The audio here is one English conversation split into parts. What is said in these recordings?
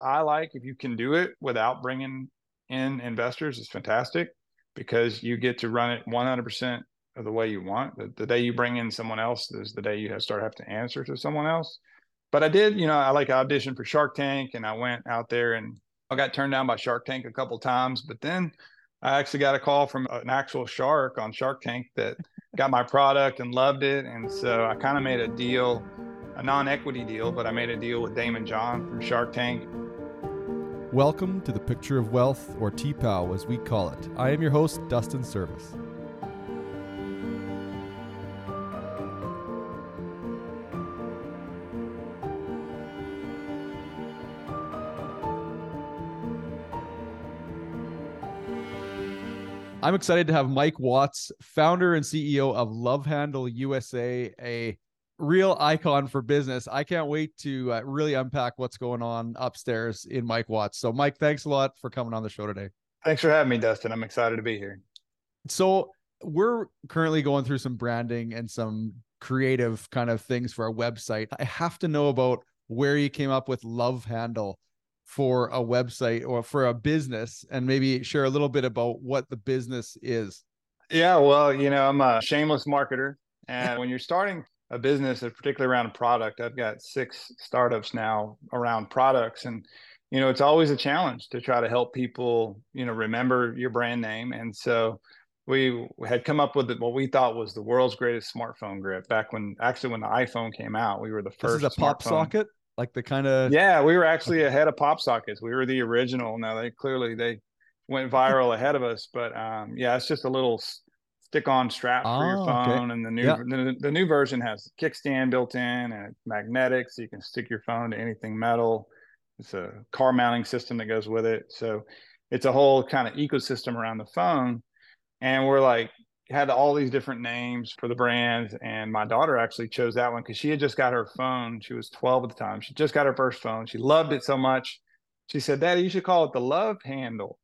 I like if you can do it without bringing in investors, it's fantastic because you get to run it 100% of the way you want. The, the day you bring in someone else is the day you have start have to answer to someone else. But I did, you know, I like auditioned for Shark Tank and I went out there and I got turned down by Shark Tank a couple times, but then I actually got a call from an actual shark on Shark Tank that got my product and loved it. And so I kind of made a deal, a non equity deal, but I made a deal with Daymond John from Shark Tank. Welcome to the Picture of Wealth, or TPOW as we call it. I am your host, Dustin Service. I'm excited to have Mike Watts, founder and CEO of Love Handle USA, a real icon for business. I can't wait to uh, really unpack what's going on upstairs in Mike Watts. So, Mike, thanks a lot for coming on the show today. Thanks for having me, Dustin. I'm excited to be here. So, we're currently going through some branding and some creative kind of things for our website. I have to know about where you came up with Love Handle for a website or for a business and maybe share a little bit about what the business is. Yeah, well, you know, I'm a shameless marketer. And when you're starting a business, particularly around a product, I've got six startups now around products. And, you know, it's always a challenge to try to help people, you know, remember your brand name. And so we had come up with what we thought was the world's greatest smartphone grip back when actually when the iPhone came out. We were the first. This is a pop socket like the kind of yeah we were actually ahead of pop sockets we were the original now they clearly they went viral ahead of us but um yeah it's just a little stick on strap for your oh, phone okay. and the new yeah. the, the, new version has kickstand built in and it's magnetic so you can stick your phone to anything metal. It's a car mounting system that goes with it. So it's a whole kind of ecosystem around the phone. And we're like had all these different names for the brands and my daughter actually chose that one because she had just got her phone. She was 12 at the time. She just got her first phone. She loved it so much. She said daddy you should call it the love handle.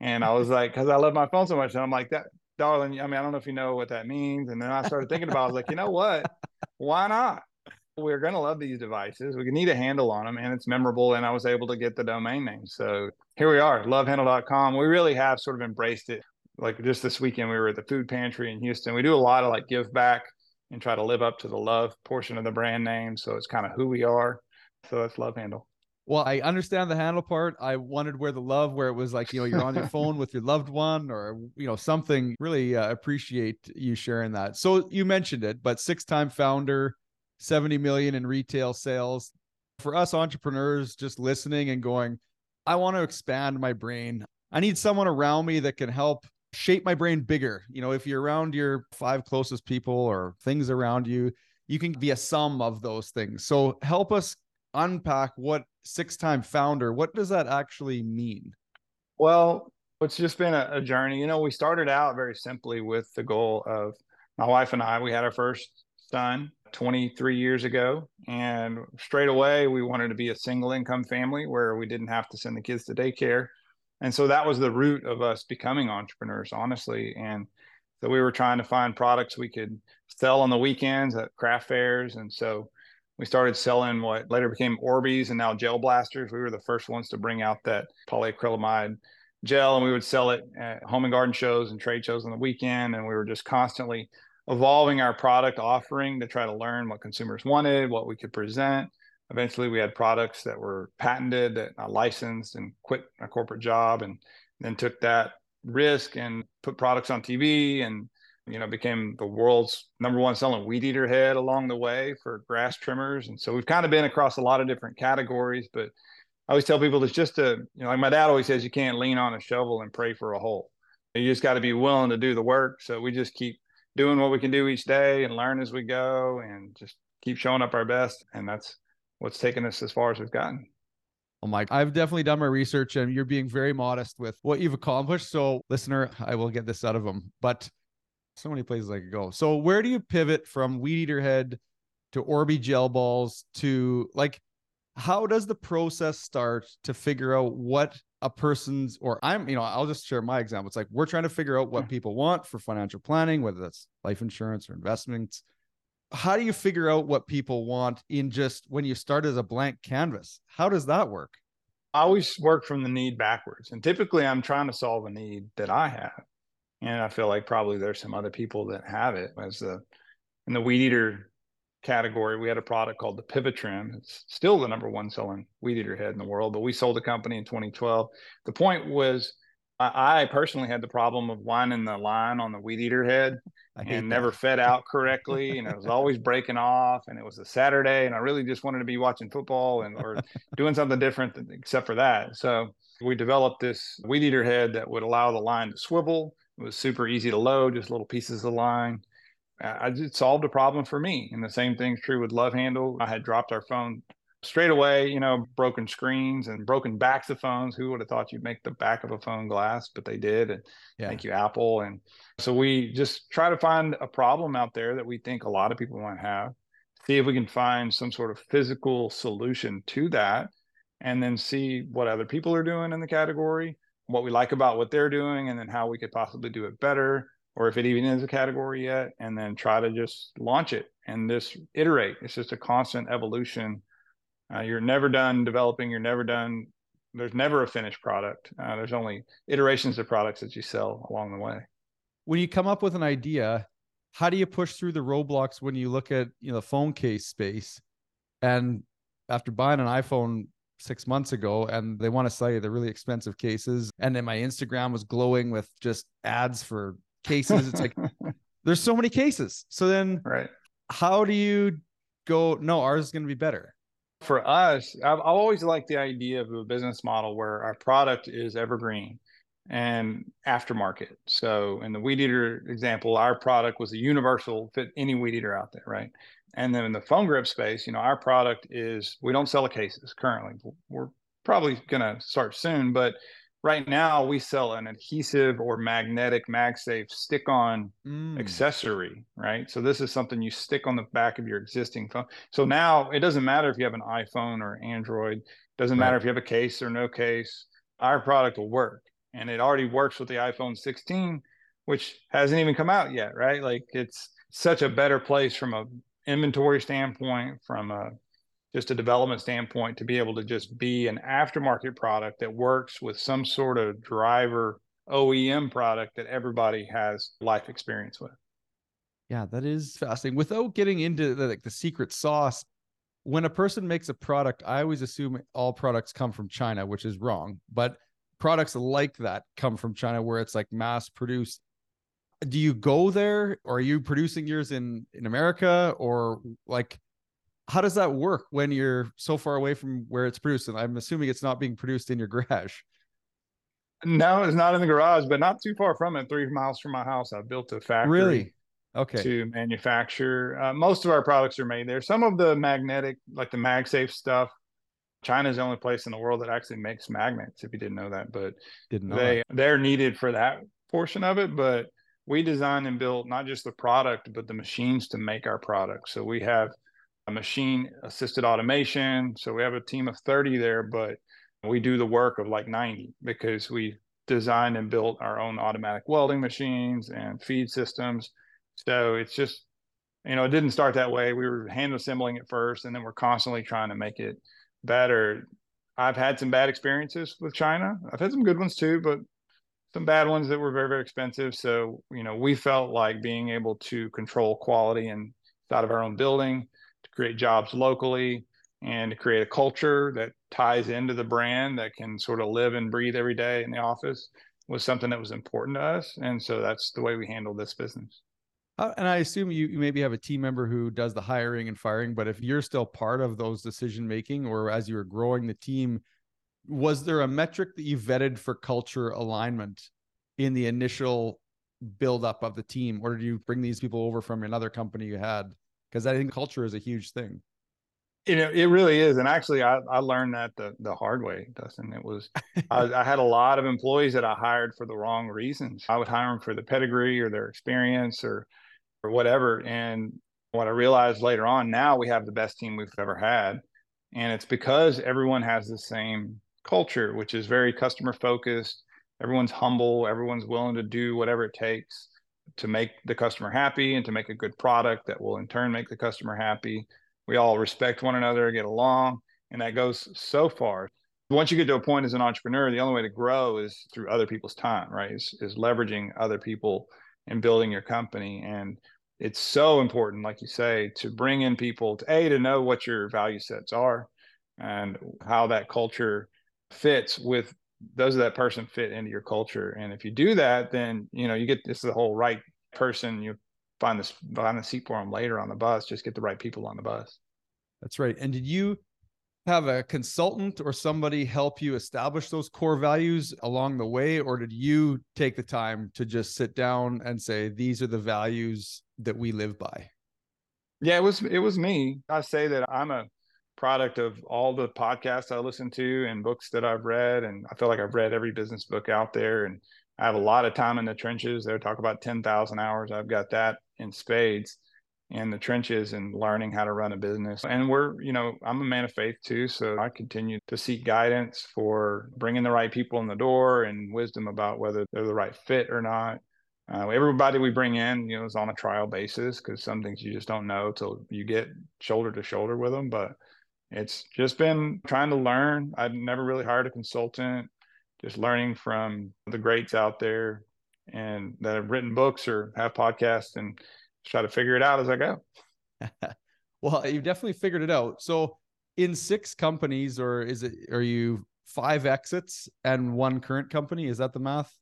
And i was like because i love my phone so much and i'm like that darling i mean i don't know if you know what that means and then i started thinking about it, i was like you know what why not we're going to love these devices we need a handle on them and it's memorable and i was able to get the domain name so here we are lovehandle.com we really have sort of embraced it like just this weekend we were at the food pantry in Houston. We do a lot of like give back and try to live up to the love portion of the brand name. So it's kind of who we are. So that's love handle. Well, I understand the handle part. I wondered where the love, where it was like, you know, you're on your phone with your loved one or, you know, something. Really uh, appreciate you sharing that. So you mentioned it, but six time founder, 70 million in retail sales. For us entrepreneurs just listening and going, I want to expand my brain. I need someone around me that can help shape my brain bigger. You know, if you're around your five closest people or things around you, you can be a sum of those things. So help us unpack what six time founder, what does that actually mean? Well, it's just been a, a, journey. You know, we started out very simply with the goal of my wife and I, we had our first son 23 years ago. And straight away, we wanted to be a single income family where we didn't have to send the kids to daycare and so that was the root of us becoming entrepreneurs honestly and so we were trying to find products we could sell on the weekends at craft fairs and so we started selling what later became orbeez and now gel blasters. We were the first ones to bring out that polyacrylamide gel and we would sell it at home and garden shows and trade shows on the weekend and we were just constantly evolving our product offering to try to learn what consumers wanted what we could present. Eventually we had products that were patented that I licensed and quit a corporate job and then took that risk and put products on TV and you know became the world's number one selling weed eater head along the way for grass trimmers and so we've kind of been across a lot of different categories but I always tell people it's just a you know like my dad always says you can't lean on a shovel and pray for a hole you just got to be willing to do the work so we just keep doing what we can do each day and learn as we go and just keep showing up our best and that's what's taken us as far as we've gotten. Oh, Mike, I've definitely done my research and you're being very modest with what you've accomplished. So, listener, I will get this out of them. But so many places I could go. So, where do you pivot from Weed Eater Head to Orbeez gel balls to like, how does the process start to figure out what a person's, or I'm, you know, I'll just share my example. It's like we're trying to figure out what people want for financial planning, whether that's life insurance or investments how do you figure out what people want in just when you start as a blank canvas? How does that work? I always work from the need backwards. And typically I'm trying to solve a need that I have. And I feel like probably there's some other people that have it. As the in the weed eater category, we had a product called the Pivot Trim. It's still the number one selling weed eater head in the world, but we sold the company in 2012. The point was I, personally had the problem of winding the line on the weed eater head and that. never fed out correctly. and it was always breaking off. And it was a Saturday. And I really just wanted to be watching football and or doing something different except for that. So we developed this weed eater head that would allow the line to swivel. It was super easy to load, just little pieces of line. I just solved a problem for me. And the same thing's true with Love Handle. I had dropped our phone straight away, you know, broken screens and broken backs of phones. Who would have thought you'd make the back of a phone glass? But they did. And yeah. thank you, Apple. And so we just try to find a problem out there that we think a lot of people might have, see if we can find some sort of physical solution to that, and then see what other people are doing in the category, what we like about what they're doing, and then how we could possibly do it better. Or if it even is a category yet, and then try to just launch it and just iterate. It's just a constant evolution uh, you're never done developing. You're never done. There's never a finished product. Uh, there's only iterations of products that you sell along the way. When you come up with an idea, how do you push through the roadblocks when you look at you know the phone case space? And after buying an iPhone six months ago, and they want to sell you the really expensive cases, and then my Instagram was glowing with just ads for cases. It's like there's so many cases. So then, right? How do you go? No, ours is going to be better for us, I've, I've always liked the idea of a business model where our product is evergreen and aftermarket. So in the weed eater example, our product was a universal fit any weed eater out there, right? And then in the phone grip space, you know, our product is we don't sell the cases currently. We're probably going to start soon, but right now we sell an adhesive or magnetic MagSafe stick-on mm. accessory, right? So this is something you stick on the back of your existing phone. So now it doesn't matter if you have an iPhone or Android, doesn't right. matter if you have a case or no case. Our product will work, and it already works with the iPhone 16, which hasn't even come out yet, right? Like it's such a better place from a inventory standpoint, from a just a development standpoint to be able to just be an aftermarket product that works with some sort of driver OEM product that everybody has life experience with. Yeah, that is fascinating. Without getting into the, like the secret sauce, when a person makes a product, I always assume all products come from China, which is wrong. But products like that come from China, where it's like mass produced. Do you go there, or are you producing yours in in America, or like how does that work when you're so far away from where it's produced? And I'm assuming it's not being produced in your garage. No, it's not in the garage, but not too far from it. Three miles from my house, I built a factory. Really? Okay. To manufacture. Uh, most of our products are made there. Some of the magnetic, like the MagSafe stuff, China is the only place in the world that actually makes magnets. If you didn't know that, but didn't know they that. they're needed for that portion of it. But we design and build not just the product, but the machines to make our product. So we have a machine assisted automation. So we have a team of 30 there, but we do the work of like 90 because we designed and built our own automatic welding machines and feed systems. So it's just, you know, it didn't start that way. We were hand assembling it first, and then we're constantly trying to make it better. I've had some bad experiences with China. I've had some good ones too, but some bad ones that were very, very expensive. So, you know, we felt like being able to control quality and out of our own building to create jobs locally and to create a culture that ties into the brand that can sort of live and breathe every day in the office was something that was important to us. And so that's the way we handle this business. Uh, and I assume you, you maybe have a team member who does the hiring and firing, but if you're still part of those decision making or as you were growing the team, was there a metric that you vetted for culture alignment in the initial build up of the team, or did you bring these people over from another company you had? because I think culture is a huge thing. You know, it really is. And actually, I, I learned that the, the hard way, Dustin. It was, I, I, had a lot of employees that I hired for the wrong reasons. I would hire them for the pedigree or their experience or, or whatever. And what I realized later on, now we have the best team we've ever had. And it's because everyone has the same culture, which is very customer focused. Everyone's humble. Everyone's willing to do whatever it takes to make the customer happy and to make a good product that will in turn make the customer happy. We all respect one another, get along, and that goes so far. once you get to a point as an entrepreneur, the only way to grow is through other people's time, right? Is, is leveraging other people and building your company. And it's so important, like you say, to bring in people to a to know what your value sets are and how that culture fits with does that person fit into your culture? And if you do that then you know you get this the whole right person you find this find the seat for them later on the bus just get the right people on the bus. That's right. And did you have a consultant or somebody help you establish those core values along the way? Or did you take the time to just sit down and say these are the values that we live by yeah it was it was me. I say that i'm a product of all the podcasts i listen to and books that i've read and i feel like i've read every business book out there and i have a lot of time in the trenches they talk about 10000 hours i've got that in spades in the trenches and learning how to run a business. And we're, you know, I'm a man of faith too. So I continue to seek guidance for bringing the right people in the door and wisdom about whether they're the right fit or not. Uh, everybody we bring in, you know, is on a trial basis because some things you just don't know till you get shoulder to shoulder with them. But it's just been trying to learn. I've never really hired a consultant, just learning from the greats out there and that have written books or have podcasts and try to figure it out as I go. well, you've definitely figured it out. So in six companies, or is it are you five exits and one current company? Is that the math?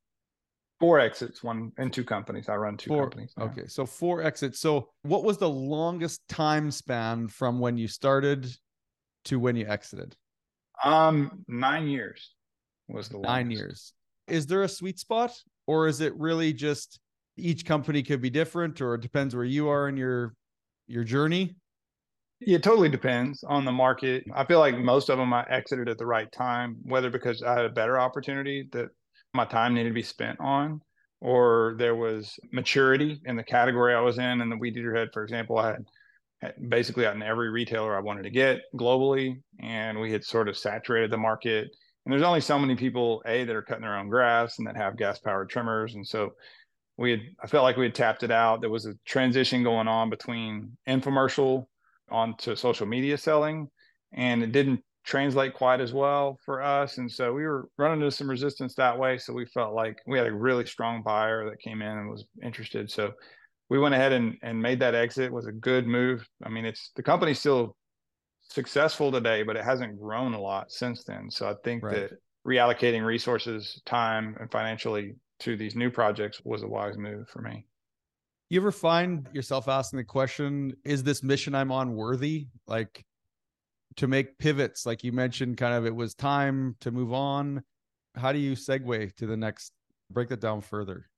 Four exits, one and two companies. I run two four, companies. Now. Okay. So four exits. So what was the longest time span from when you started to when you exited? Um, nine years was the longest. nine years. Is there a sweet spot, or is it really just each company could be different or it depends where you are in your your journey it totally depends on the market i feel like most of them i exited at the right time whether because i had a better opportunity that my time needed to be spent on or there was maturity in the category i was in and the weed eater head for example i had basically gotten every retailer i wanted to get globally and we had sort of saturated the market and there's only so many people a that are cutting their own grass and that have gas powered trimmers and so we had I felt like we had tapped it out. There was a transition going on between infomercial onto social media selling, and it didn't translate quite as well for us. And so we were running into some resistance that way. So we felt like we had a really strong buyer that came in and was interested. So we went ahead and, and made that exit. It was a good move. I mean, it's the company's still successful today, but it hasn't grown a lot since then. So I think right. that reallocating resources, time, and financially to these new projects was a wise move for me. You ever find yourself asking the question, is this mission I'm on worthy? Like to make pivots, like you mentioned, kind of it was time to move on. How do you segue to the next? Break that down further.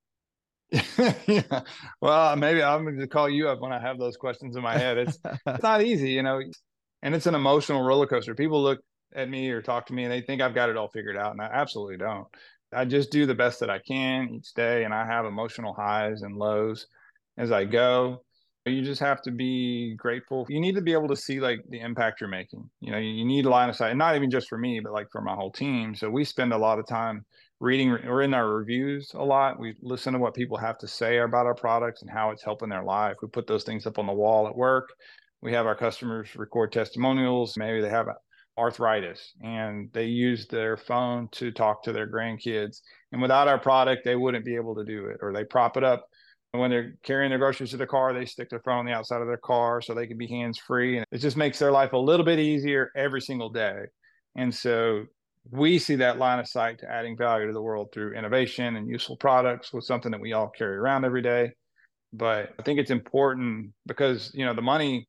yeah. Well, maybe I'm going to call you up when I have those questions in my head. It's it's not easy, you know, and it's an emotional roller coaster. People look at me or talk to me and they think I've got it all figured out, and I absolutely don't. I just do the best that I can each day, and I have emotional highs and lows as I go. You just have to be grateful. You need to be able to see like the impact you're making. You know, you need a line of sight, and not even just for me, but like for my whole team. So we spend a lot of time reading or in our reviews a lot. We listen to what people have to say about our products and how it's helping their life. We put those things up on the wall at work. We have our customers record testimonials. Maybe they have arthritis and they use their phone to talk to their grandkids. And without our product, they wouldn't be able to do it. Or they prop it up when they're carrying their groceries to the car, they stick their phone on the outside of their car so they can be hands free. And it just makes their life a little bit easier every single day. And so we see that line of sight to adding value to the world through innovation and useful products with something that we all carry around every day. But I think it's important because, you know, the money,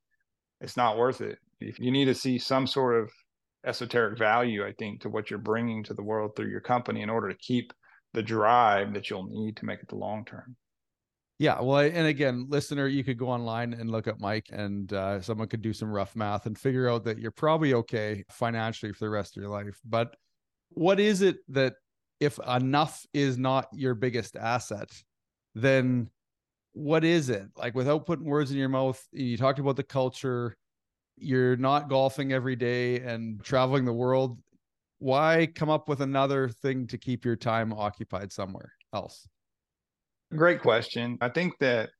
it's not worth it. If you need to see some sort of esoteric value, I think, to what you're bringing to the world through your company in order to keep the drive that you'll need to make it the long term. Yeah, well, and again, listener, you could go online and look up Mike, and uh, someone could do some rough math and figure out that you're probably okay financially for the rest of your life. But what is it that, if enough is not your biggest asset, then what is it? Like, without putting words in your mouth, you talked about the culture, you're not golfing every day and traveling the world why come up with another thing to keep your time occupied somewhere else great question i think that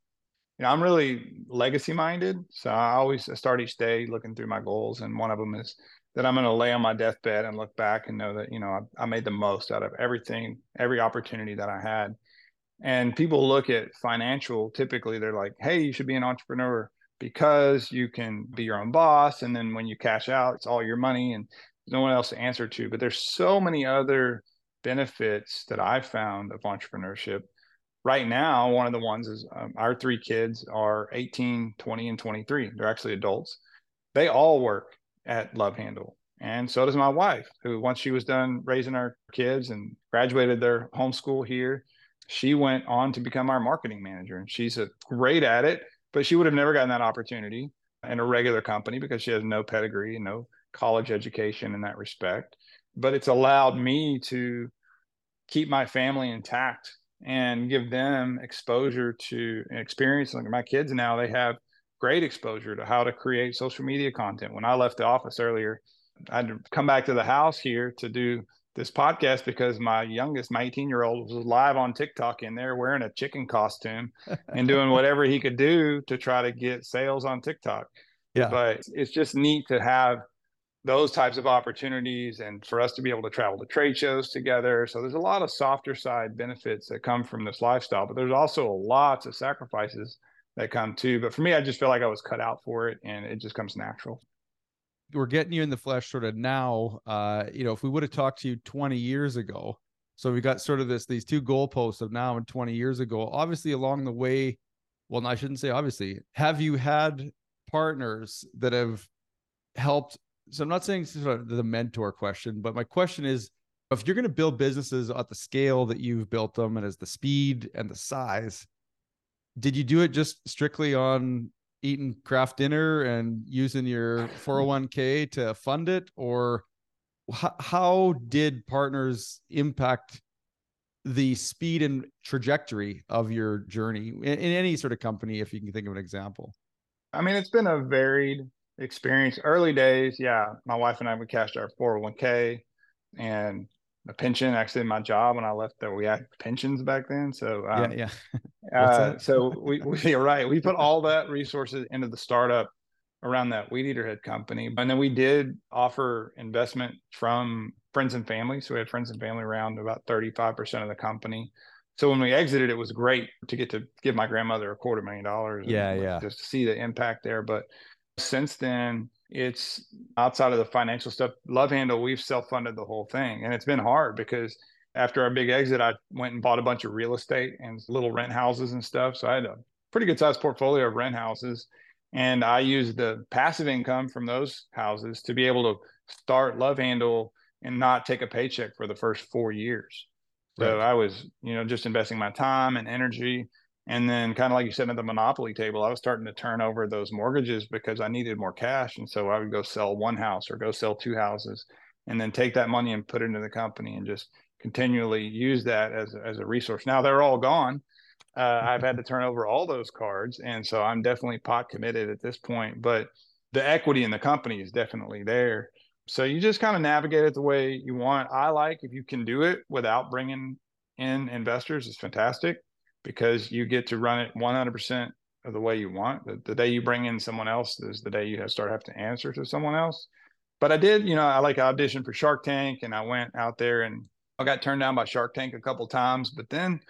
you know i'm really legacy minded so i always start each day looking through my goals and one of them is that I'm going to lay on my deathbed and look back and know that, you know, I, I made the most out of everything, every opportunity that I had. And people look at financial, typically they're like, hey, you should be an entrepreneur because you can be your own boss. And then when you cash out, it's all your money and no one else to answer to. But there's so many other benefits that I've found of entrepreneurship. Right now, one of the ones is um, our three kids are 18, 20, and 23. They're actually adults. They all work at Love Handle. And so does my wife, who once she was done raising our kids and graduated their homeschool here, she went on to become our marketing manager. And she's a great at it but she would have never gotten that opportunity in a regular company because she has no pedigree and no college education in that respect. But it's allowed me to keep my family intact and give them exposure to experience. Like my kids now, they have great exposure to how to create social media content. When I left the office earlier, I'd come back to the house here to do this podcast because my youngest, my 18 year old, was live on TikTok in there wearing a chicken costume and doing whatever he could do to try to get sales on TikTok. Yeah. But it's just neat to have those types of opportunities and for us to be able to travel to trade shows together. So there's a lot of softer side benefits that come from this lifestyle, but there's also lots of sacrifices that come too. But for me, I just feel like I was cut out for it and it just comes natural we're getting you in the flesh sort of now. Uh, you know, if we would have talked to you 20 years ago, so we got sort of this these two goalposts of now and 20 years ago. Obviously, along the way, well, I shouldn't say obviously. Have you had partners that have helped? So I'm not saying sort of the mentor question, but my question is, if you're going to build businesses at the scale that you've built them and as the speed and the size, did you do it just strictly on eating craft dinner and using your 401k to fund it? Or h- how did partners impact the speed and trajectory of your journey in, in, any sort of company if you can think of an example? I mean it's been a varied experience early days yeah my wife and i we cashed our 401k and a pension. Actually, my job when I left there, we had pensions back then. So um, yeah, yeah. uh, so we, we you're right. We put all that resources into the startup around that weed eater head company, and then we did offer investment from friends and family. So we had friends and family around about 35 percent of the company. So when we exited, it was great to get to give my grandmother a quarter million dollars. Yeah, yeah. Just to see the impact there, but since then it's outside of the financial stuff. Love Handle, we've self funded the whole thing. And it's been hard because after our big exit, I went and bought a bunch of real estate and little rent houses and stuff. So I had a pretty good sized portfolio of rent houses. And I used the passive income from those houses to be able to start Love Handle and not take a paycheck for the first four years. So right. I was, you know, just investing my time and energy and then, kind of like you said at the Monopoly table, I was starting to turn over those mortgages because I needed more cash. And so I would go sell one house or go sell two houses and then take that money and put it into the company and just continually use that as, as a resource. Now they're all gone. Uh, I've had to turn over all those cards. And so I'm definitely pot committed at this point. But the equity in the company is definitely there. So you just kind of navigate it the way you want. I like if you can do it without bringing in investors, it's fantastic because you get to run it 100% of the way you want. The, the day you bring in someone else is the day you have start have to answer to someone else. But I did, you know, I like auditioned for Shark Tank and I went out there and I got turned down by Shark Tank a couple times, but then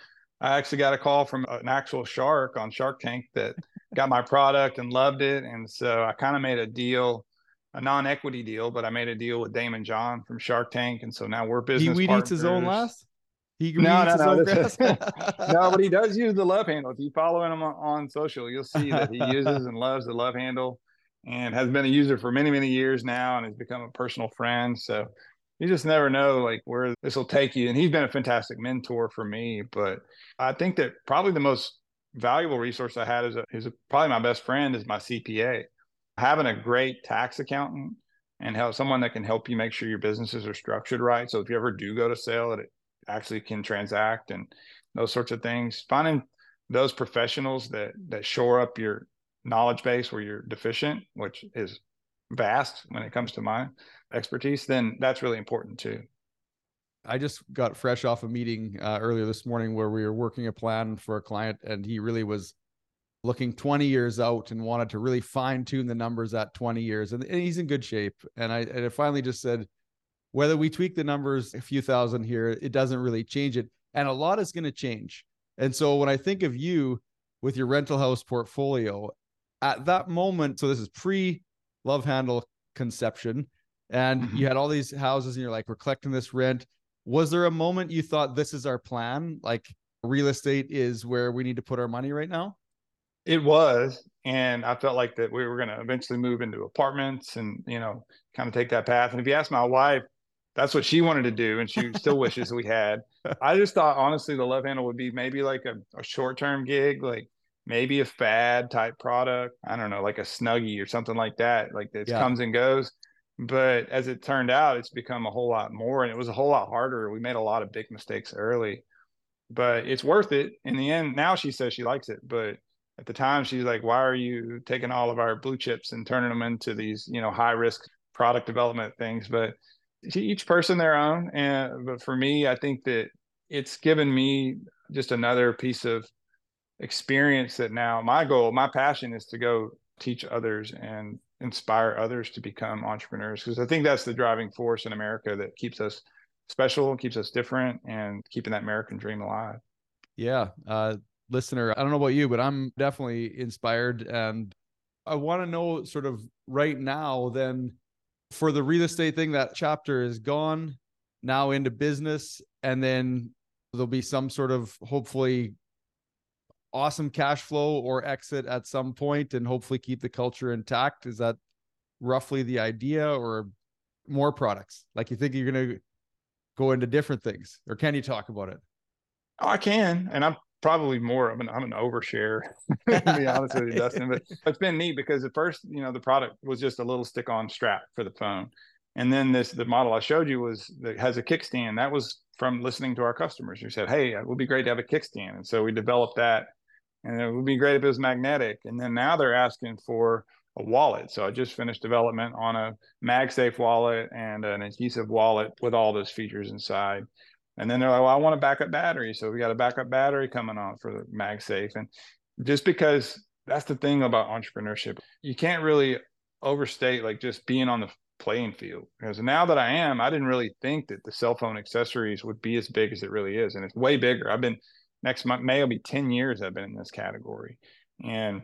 I actually got a call from an actual shark on Shark Tank that got my product and loved it. And so I kind of made a deal, a non-equity deal, but I made a deal with Daymond John from Shark Tank. And so now we're business he partners. eats his own last? He no, no, no. no, but he does use the love handle. If you follow him on, on social, you'll see that he uses and loves the love handle and has been a user for many, many years now and has become a personal friend. So you just never know like where this will take you. And he's been a fantastic mentor for me. But I think that probably the most valuable resource I had is, a, is a, probably my best friend is my CPA. Having a great tax accountant and help someone that can help you make sure your businesses are structured right. So if you ever do go to sale, that it actually can transact and those sorts of things. Finding those professionals that that shore up your knowledge base where you're deficient, which is vast when it comes to my expertise, then that's really important too. I just got fresh off a meeting uh, earlier this morning where we were working a plan for a client, and he really was looking 20 years out and wanted to really fine tune the numbers at 20 years. And, and he's in good shape. And I, and I finally just said, whether we tweak the numbers a few thousand here, it doesn't really change it. And a lot is going to change. And so when I think of you with your rental house portfolio at that moment, so this is pre love handle conception, and mm-hmm. you had all these houses and you're like, we're collecting this rent. Was there a moment you thought this is our plan? Like real estate is where we need to put our money right now? It was. And I felt like that we were going to eventually move into apartments and, you know, kind of take that path. And if you ask my wife, that's what she wanted to do. And she still wishes we had. I just thought, honestly, the love handle would be maybe like a, a short term gig, like maybe a fad type product. I don't know, like a snuggie or something like that. Like it yeah. comes and goes. But as it turned out, it's become a whole lot more and it was a whole lot harder. We made a lot of big mistakes early, but it's worth it in the end. Now she says she likes it, but at the time she's like why are you taking all of our blue chips and turning them into these you know high risk product development things but each person their own and but for me i think that it's given me just another piece of experience that now my goal my passion is to go teach others and inspire others to become entrepreneurs because i think that's the driving force in america that keeps us special keeps us different and keeping that american dream alive yeah uh, listener, I don't know about you, but I'm definitely inspired. And I want to know sort of right now, then for the real estate thing, that chapter is gone now into business. And then there'll be some sort of hopefully awesome cash flow or exit at some point and hopefully keep the culture intact. Is that roughly the idea or more products? Like you think you're going to go into different things or can you talk about it? Oh, I can, and I'm probably more of an I'm an overshare to be honest with you, Dustin. But it's been neat because at first, you know, the product was just a little stick-on strap for the phone. And then this the model I showed you was that has a kickstand. That was from listening to our customers who said, Hey, it would be great to have a kickstand. And so we developed that. And it would be great if it was magnetic. And then now they're asking for a wallet. So I just finished development on a MagSafe wallet and an adhesive wallet with all those features inside. And then they're like, well, I want a backup battery. So we got a backup battery coming on for the MagSafe. And just because that's the thing about entrepreneurship, you can't really overstate like just being on the playing field. Because now that I am, I didn't really think that the cell phone accessories would be as big as it really is. And it's way bigger. I've been next month, May will be 10 years I've been in this category. And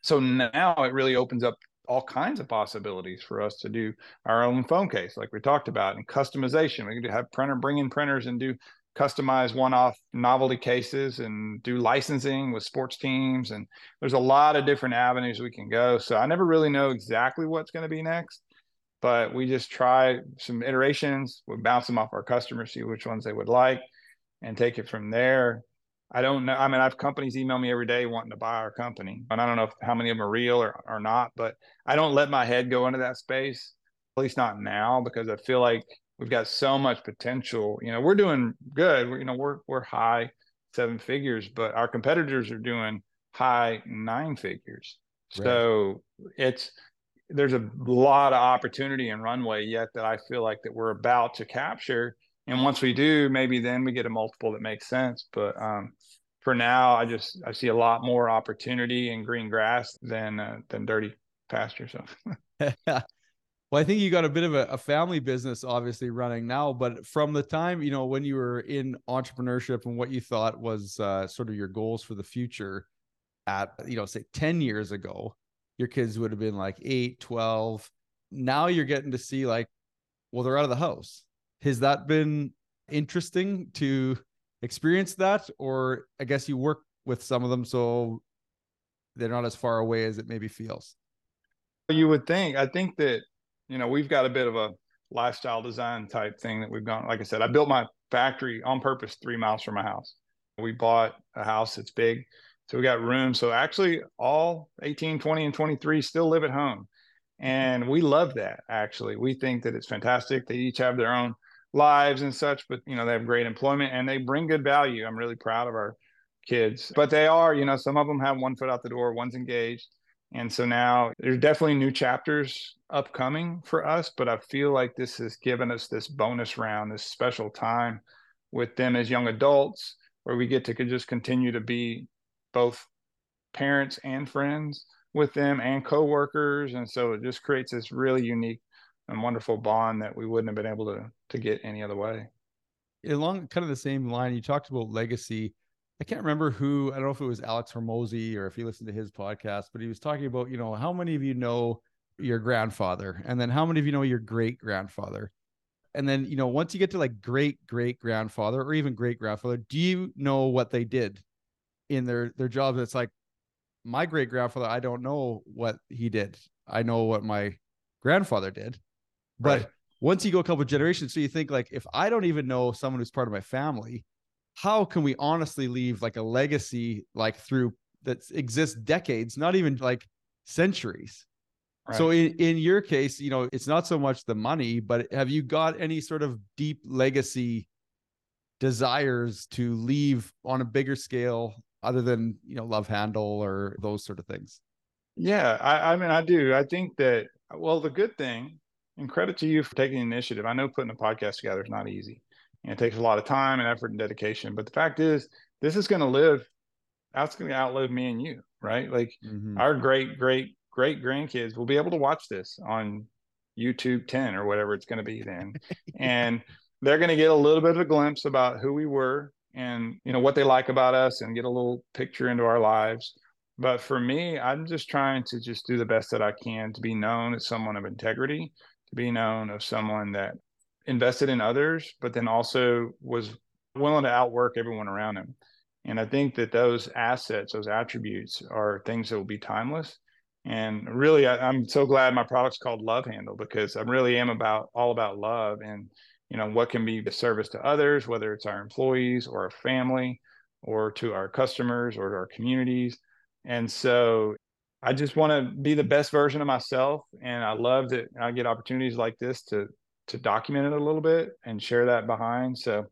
so now it really opens up all kinds of possibilities for us to do our own phone case, like we talked about, and customization. We can have printer bring in printers and do customized one-off novelty cases and do licensing with sports teams. And there's a lot of different avenues we can go. So I never really know exactly what's going to be next, but we just try some iterations. We bounce them off our customers, see which ones they would like, and take it from there. I don't know. I mean, I have companies email me every day wanting to buy our company, and I don't know if, how many of them are real or, or not. But I don't let my head go into that space, at least not now, because I feel like we've got so much potential. You know, we're doing good. We're, you know, we're we're high seven figures, but our competitors are doing high nine figures. Right. So it's there's a lot of opportunity and runway yet that I feel like that we're about to capture and once we do maybe then we get a multiple that makes sense but um, for now i just i see a lot more opportunity in green grass than uh, than dirty pasture so. Well i think you got a bit of a, a, family business obviously running now but from the time you know when you were in entrepreneurship and what you thought was uh, sort of your goals for the future at you know say 10 years ago your kids would have been like 8 12 now you're getting to see like well they're out of the house. Has that been interesting to experience that? Or I guess you work with some of them, so they're not as far away as it maybe feels. You would think. I think that, you know, we've got a bit of a lifestyle design type thing that we've gone. Like I said, I built my factory on purpose three miles from my house. We bought a house that's big. So we got room. So actually, all 18, 20, and 23 still live at home. Mm-hmm. And we love that, actually. We think that it's fantastic. They each have their own lives and such, but you know, they have great employment and they bring good value. I'm really proud of our kids. But they are, you know, some of them have one foot out the door, one's engaged. And so now there's definitely new chapters upcoming for us, but I feel like this has given us this bonus round, this special time with them as young adults where we get to just continue to be both parents and friends with them and coworkers. And so it just creates this really unique and wonderful bond that we wouldn't have been able to to get any other way. Along kind of the same line, you talked about legacy. I can't remember who, I don't know if it was Alex Hormozi or if you listened to his podcast, but he was talking about, you know, how many of you know your grandfather? And then how many of you know your great grandfather? And then, you know, once you get to like great great grandfather or even great grandfather, do you know what they did in their their jobs? It's like my great grandfather, I don't know what he did. I know what my grandfather did. But right. once you go a couple generations, so you think like if I don't even know someone who's part of my family, how can we honestly leave like a legacy like through that exists decades, not even like centuries? Right. So in, in your case, you know, it's not so much the money, but have you got any sort of deep legacy desires to leave on a bigger scale other than, you know, love handle or those sort of things? Yeah, I, I mean, I do. I think that, well, the good thing, and credit to you for taking the initiative. I know putting a podcast together is not easy. And it takes a lot of time and effort and dedication. But the fact is, this is going to live, that's going to outlive me and you, right? Like mm-hmm. our great, great great grandkids will be able to watch this on YouTube 10 or whatever it's going to be then. and they're going to get a little bit of a glimpse about who we were and you know what they like about us and get a little picture into our lives. But for me, I'm just trying to just do the best that I can to be known as someone of integrity, to be known of someone that invested in others, but then also was willing to outwork everyone around him. And I think that those assets, those attributes are things that will be timeless and really I, am so glad my product's called love handle because i really am about all about love and you know what can be the service to others whether it's our employees or our family or to our customers or to our communities and so i just want to be the best version of myself and i love that i get opportunities like this to to document it a little bit and share that behind so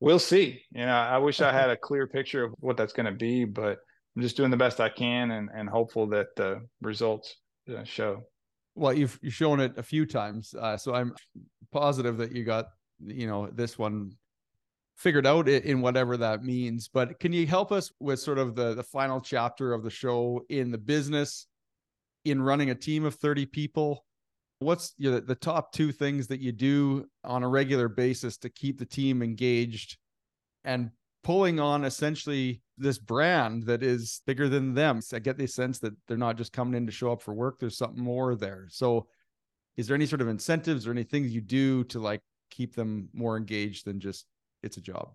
we'll see you know i wish i had a clear picture of what that's going to be but I'm just doing the best I can and, and hopeful that the results uh, show. Well, you've you've shown it a few times, uh, so I'm positive that you got you know this one figured out in whatever that means. But can you help us with sort of the the final chapter of the show in the business, in running a team of 30 people? What's you the top two things that you do on a regular basis to keep the team engaged and pulling on essentially this brand that is bigger than them. I get the sense that they're not just coming in to show up for work. There's something more there. So is there any sort of incentives or anything you do to like keep them more engaged than just it's a job?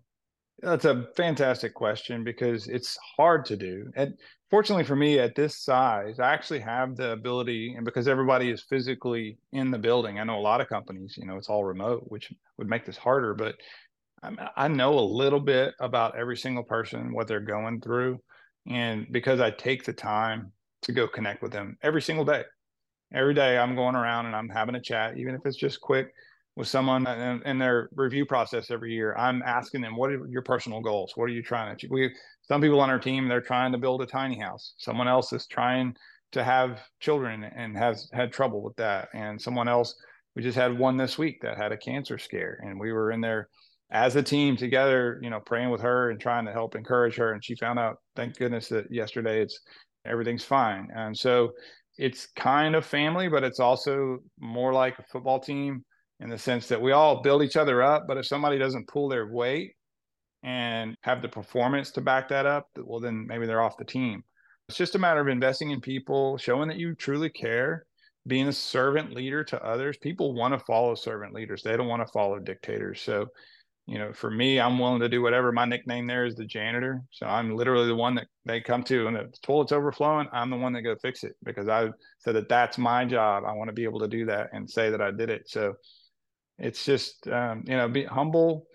That's a fantastic question because it's hard to do. And fortunately for me, at this size, I actually have the ability, and because everybody is physically in the building, I know a lot of companies, you know, it's all remote, which would make this harder. But I know a little bit about every single person, what they're going through. And because I take the time to go connect with them every single day, every day I'm going around and I'm having a chat, even if it's just quick with someone in, in their review process every year. I'm asking them, what are your personal goals? What are you trying to achieve? We, some people on our team, they're trying to build a tiny house. Someone else is trying to have children and has had trouble with that. And someone else, we just had one this week that had a cancer scare and we were in there as a team together, you know, praying with her and trying to help encourage her. And she found out, thank goodness, that yesterday it's everything's fine. And so it's kind of family, but it's also more like a football team in the sense that we all build each other up. But if somebody doesn't pull their weight and have the performance to back that up, well, then maybe they're off the team. It's just a matter of investing in people, showing that you truly care, being a servant leader to others. People want to follow servant leaders, they don't want to follow dictators. So you know, for me, I'm willing to do whatever. My nickname there is the janitor. So I'm literally the one that they come to, and the toilet's overflowing. I'm the one that go fix it because I said that that's my job. I want to be able to do that and say that I did it. So it's just, um, you know, be humble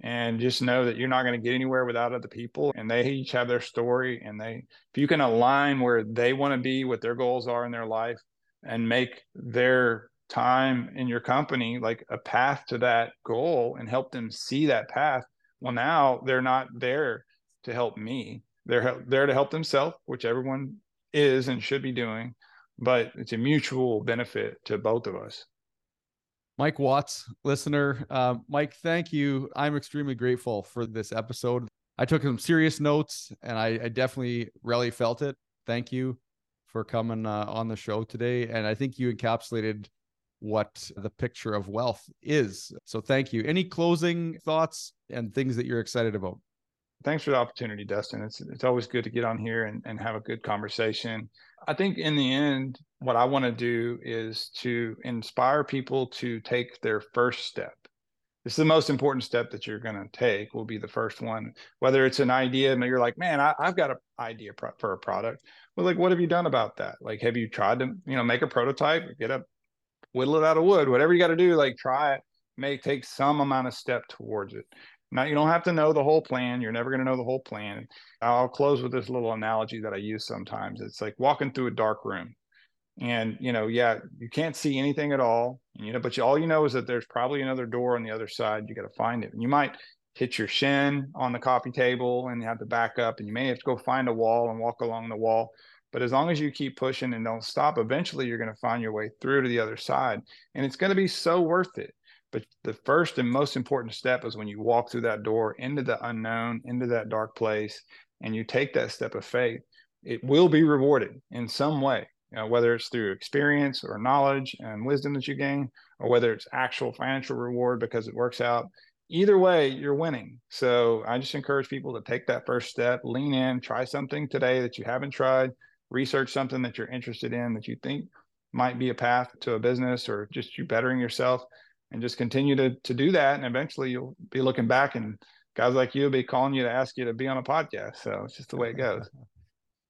and just know that you're not going to get anywhere without other people. And they each have their story, and they, if you can align where they want to be, what their goals are in their life, and make their time in your company like a path to that goal and help them see that path well now they're not there to help me they're there to help themselves which everyone is and should be doing but it's a mutual benefit to both of us mike watts listener uh, mike thank you i'm extremely grateful for this episode i took some serious notes and i, I definitely really felt it thank you for coming uh, on the show today. And I think you encapsulated what the picture of wealth is. So thank you. Any closing thoughts and things that you're excited about? Thanks for the opportunity, Dustin. It's it's always good to get on here and, and have a good conversation. I think in the end, what I want to do is to inspire people to take their first step. This is the most important step that you're going to take. Will be the first one. Whether it's an idea and you're like, man, I, have got an idea for a product. Well, like, what have you done about that? Like, have you tried to, you know, make a prototype, get a whittle it out of wood, whatever you got to do, like try it, may take some amount of step towards it. Now, you don't have to know the whole plan. You're never going to know the whole plan. I'll close with this little analogy that I use sometimes. It's like walking through a dark room. And, you know, yeah, you can't see anything at all, you know, but you, all you know is that there's probably another door on the other side. You got to find it. And you might hit your shin on the coffee table and you have to back up and you may have to go find a wall and walk along the wall. But as long as you keep pushing and don't stop, eventually you're going to find your way through to the other side. And it's going to be so worth it. But the first and most important step is when you walk through that door into the unknown, into that dark place, and you take that step of faith, it will be rewarded in some way, you know, whether it's through experience or knowledge and wisdom that you gain, or whether it's actual financial reward because it works out. Either way, you're winning. So I just encourage people to take that first step, lean in, try something today that you haven't tried, research something that you're interested in that you think might be a path to a business or just you bettering yourself and just continue to to do that. And eventually you'll be looking back and guys like you will be calling you to ask you to be on a podcast. So it's just the way it goes.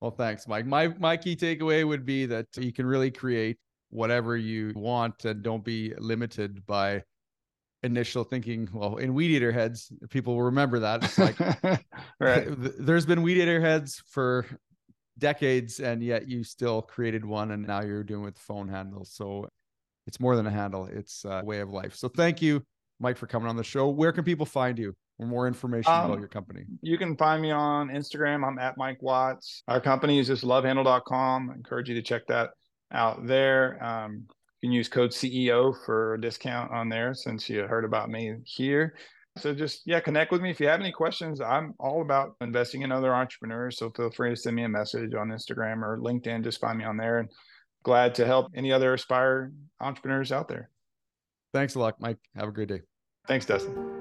Well thanks mike. My my key takeaway would be that you can really create whatever you want and don't be limited by initial thinking well in weed eater heads people will remember that. It's like right. there's been weed eater heads for decades and yet you still created one and now you're doing with phone handles. So it's more than a handle. It's a way of life. So thank you mike for coming on the show. Where can people find you for more information um, about your company? you can find me on instagram. I'm at mike watts. Our company is just lovehandle.com i encourage you to check that out there. Um, you can use code ceo for a discount on there since you heard about me here. So just yeah, connect with me. If you have any questions. I'm all about investing in other entrepreneurs. So feel free to send me a message on Instagram or LinkedIn. Just find me on there and glad to help any other aspire entrepreneurs out there. Thanks a lot, Mike. Have a great day. Thanks, Dustin.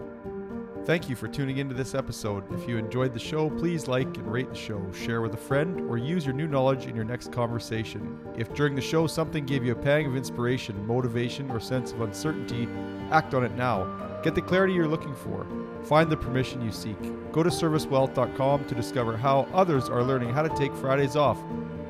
Thank you for tuning into this episode. If you enjoyed the show, please like and rate the show, share with a friend, or use your new knowledge in your next conversation. If during the show something gave you a pang of inspiration, motivation, or sense of uncertainty, act on it now. Get the clarity you're looking for. Find the permission you seek. Go to servicewealth.com to discover how others are learning how to take Fridays off,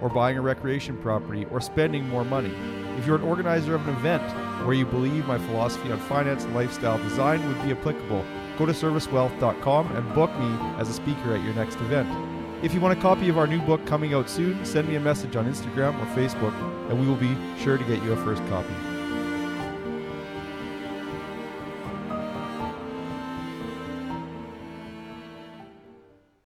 or buying a recreation property, or spending more money. If you're an organizer of an event where you believe my philosophy on finance and lifestyle design would be applicable, go to servicewealth.com and book me as a speaker at your next event. If you want a copy of our new book coming out soon, send me a message on Instagram or Facebook, and we will be sure to get you a first copy.